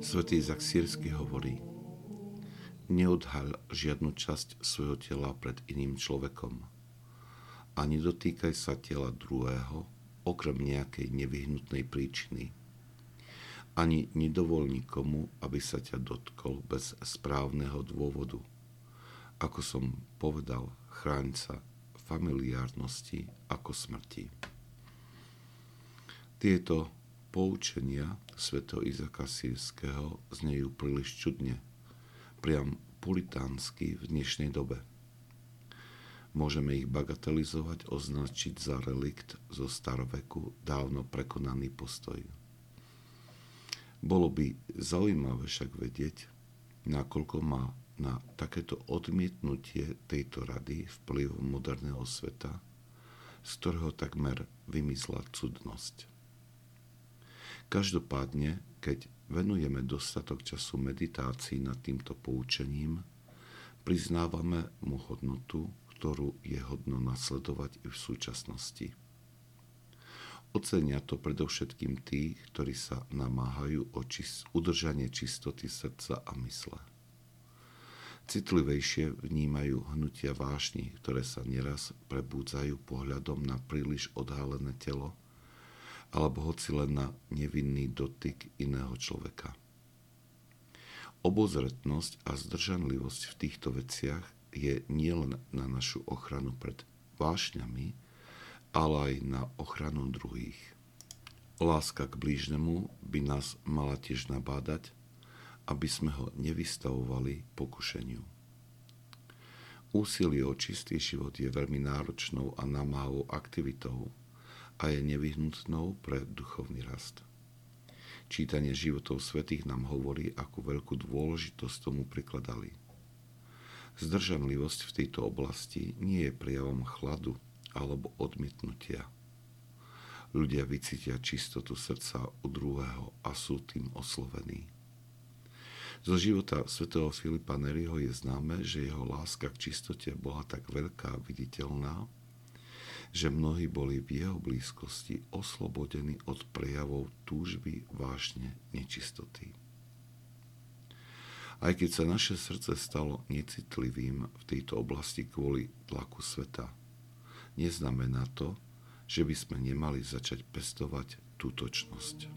Svetý Izak Sírsky hovorí, neodhaľ žiadnu časť svojho tela pred iným človekom a nedotýkaj sa tela druhého okrem nejakej nevyhnutnej príčiny. Ani nedovol nikomu, aby sa ťa dotkol bez správneho dôvodu. Ako som povedal, chráň sa familiárnosti ako smrti. Tieto poučenia svätého Izaka Sírskeho znejú príliš čudne, priam pulitánsky v dnešnej dobe. Môžeme ich bagatelizovať, označiť za relikt zo staroveku, dávno prekonaný postoj. Bolo by zaujímavé však vedieť, nakoľko má na takéto odmietnutie tejto rady vplyv moderného sveta, z ktorého takmer vymysla cudnosť. Každopádne, keď venujeme dostatok času meditácii nad týmto poučením, priznávame mu hodnotu, ktorú je hodno nasledovať i v súčasnosti. Ocenia to predovšetkým tí, ktorí sa namáhajú o čist, udržanie čistoty srdca a mysle citlivejšie vnímajú hnutia vášni, ktoré sa neraz prebúdzajú pohľadom na príliš odhalené telo alebo hoci len na nevinný dotyk iného človeka. Obozretnosť a zdržanlivosť v týchto veciach je nielen na našu ochranu pred vášňami, ale aj na ochranu druhých. Láska k blížnemu by nás mala tiež nabádať, aby sme ho nevystavovali pokušeniu. Úsilie o čistý život je veľmi náročnou a namáhavou aktivitou a je nevyhnutnou pre duchovný rast. Čítanie životov svetých nám hovorí, akú veľkú dôležitosť tomu prikladali. Zdržanlivosť v tejto oblasti nie je prejavom chladu alebo odmietnutia. Ľudia vycítia čistotu srdca u druhého a sú tým oslovení. Zo života svätého Filipa Neriho je známe, že jeho láska k čistote bola tak veľká a viditeľná, že mnohí boli v jeho blízkosti oslobodení od prejavov túžby, vášne, nečistoty. Aj keď sa naše srdce stalo necitlivým v tejto oblasti kvôli tlaku sveta, neznamená to, že by sme nemali začať pestovať tútočnosť.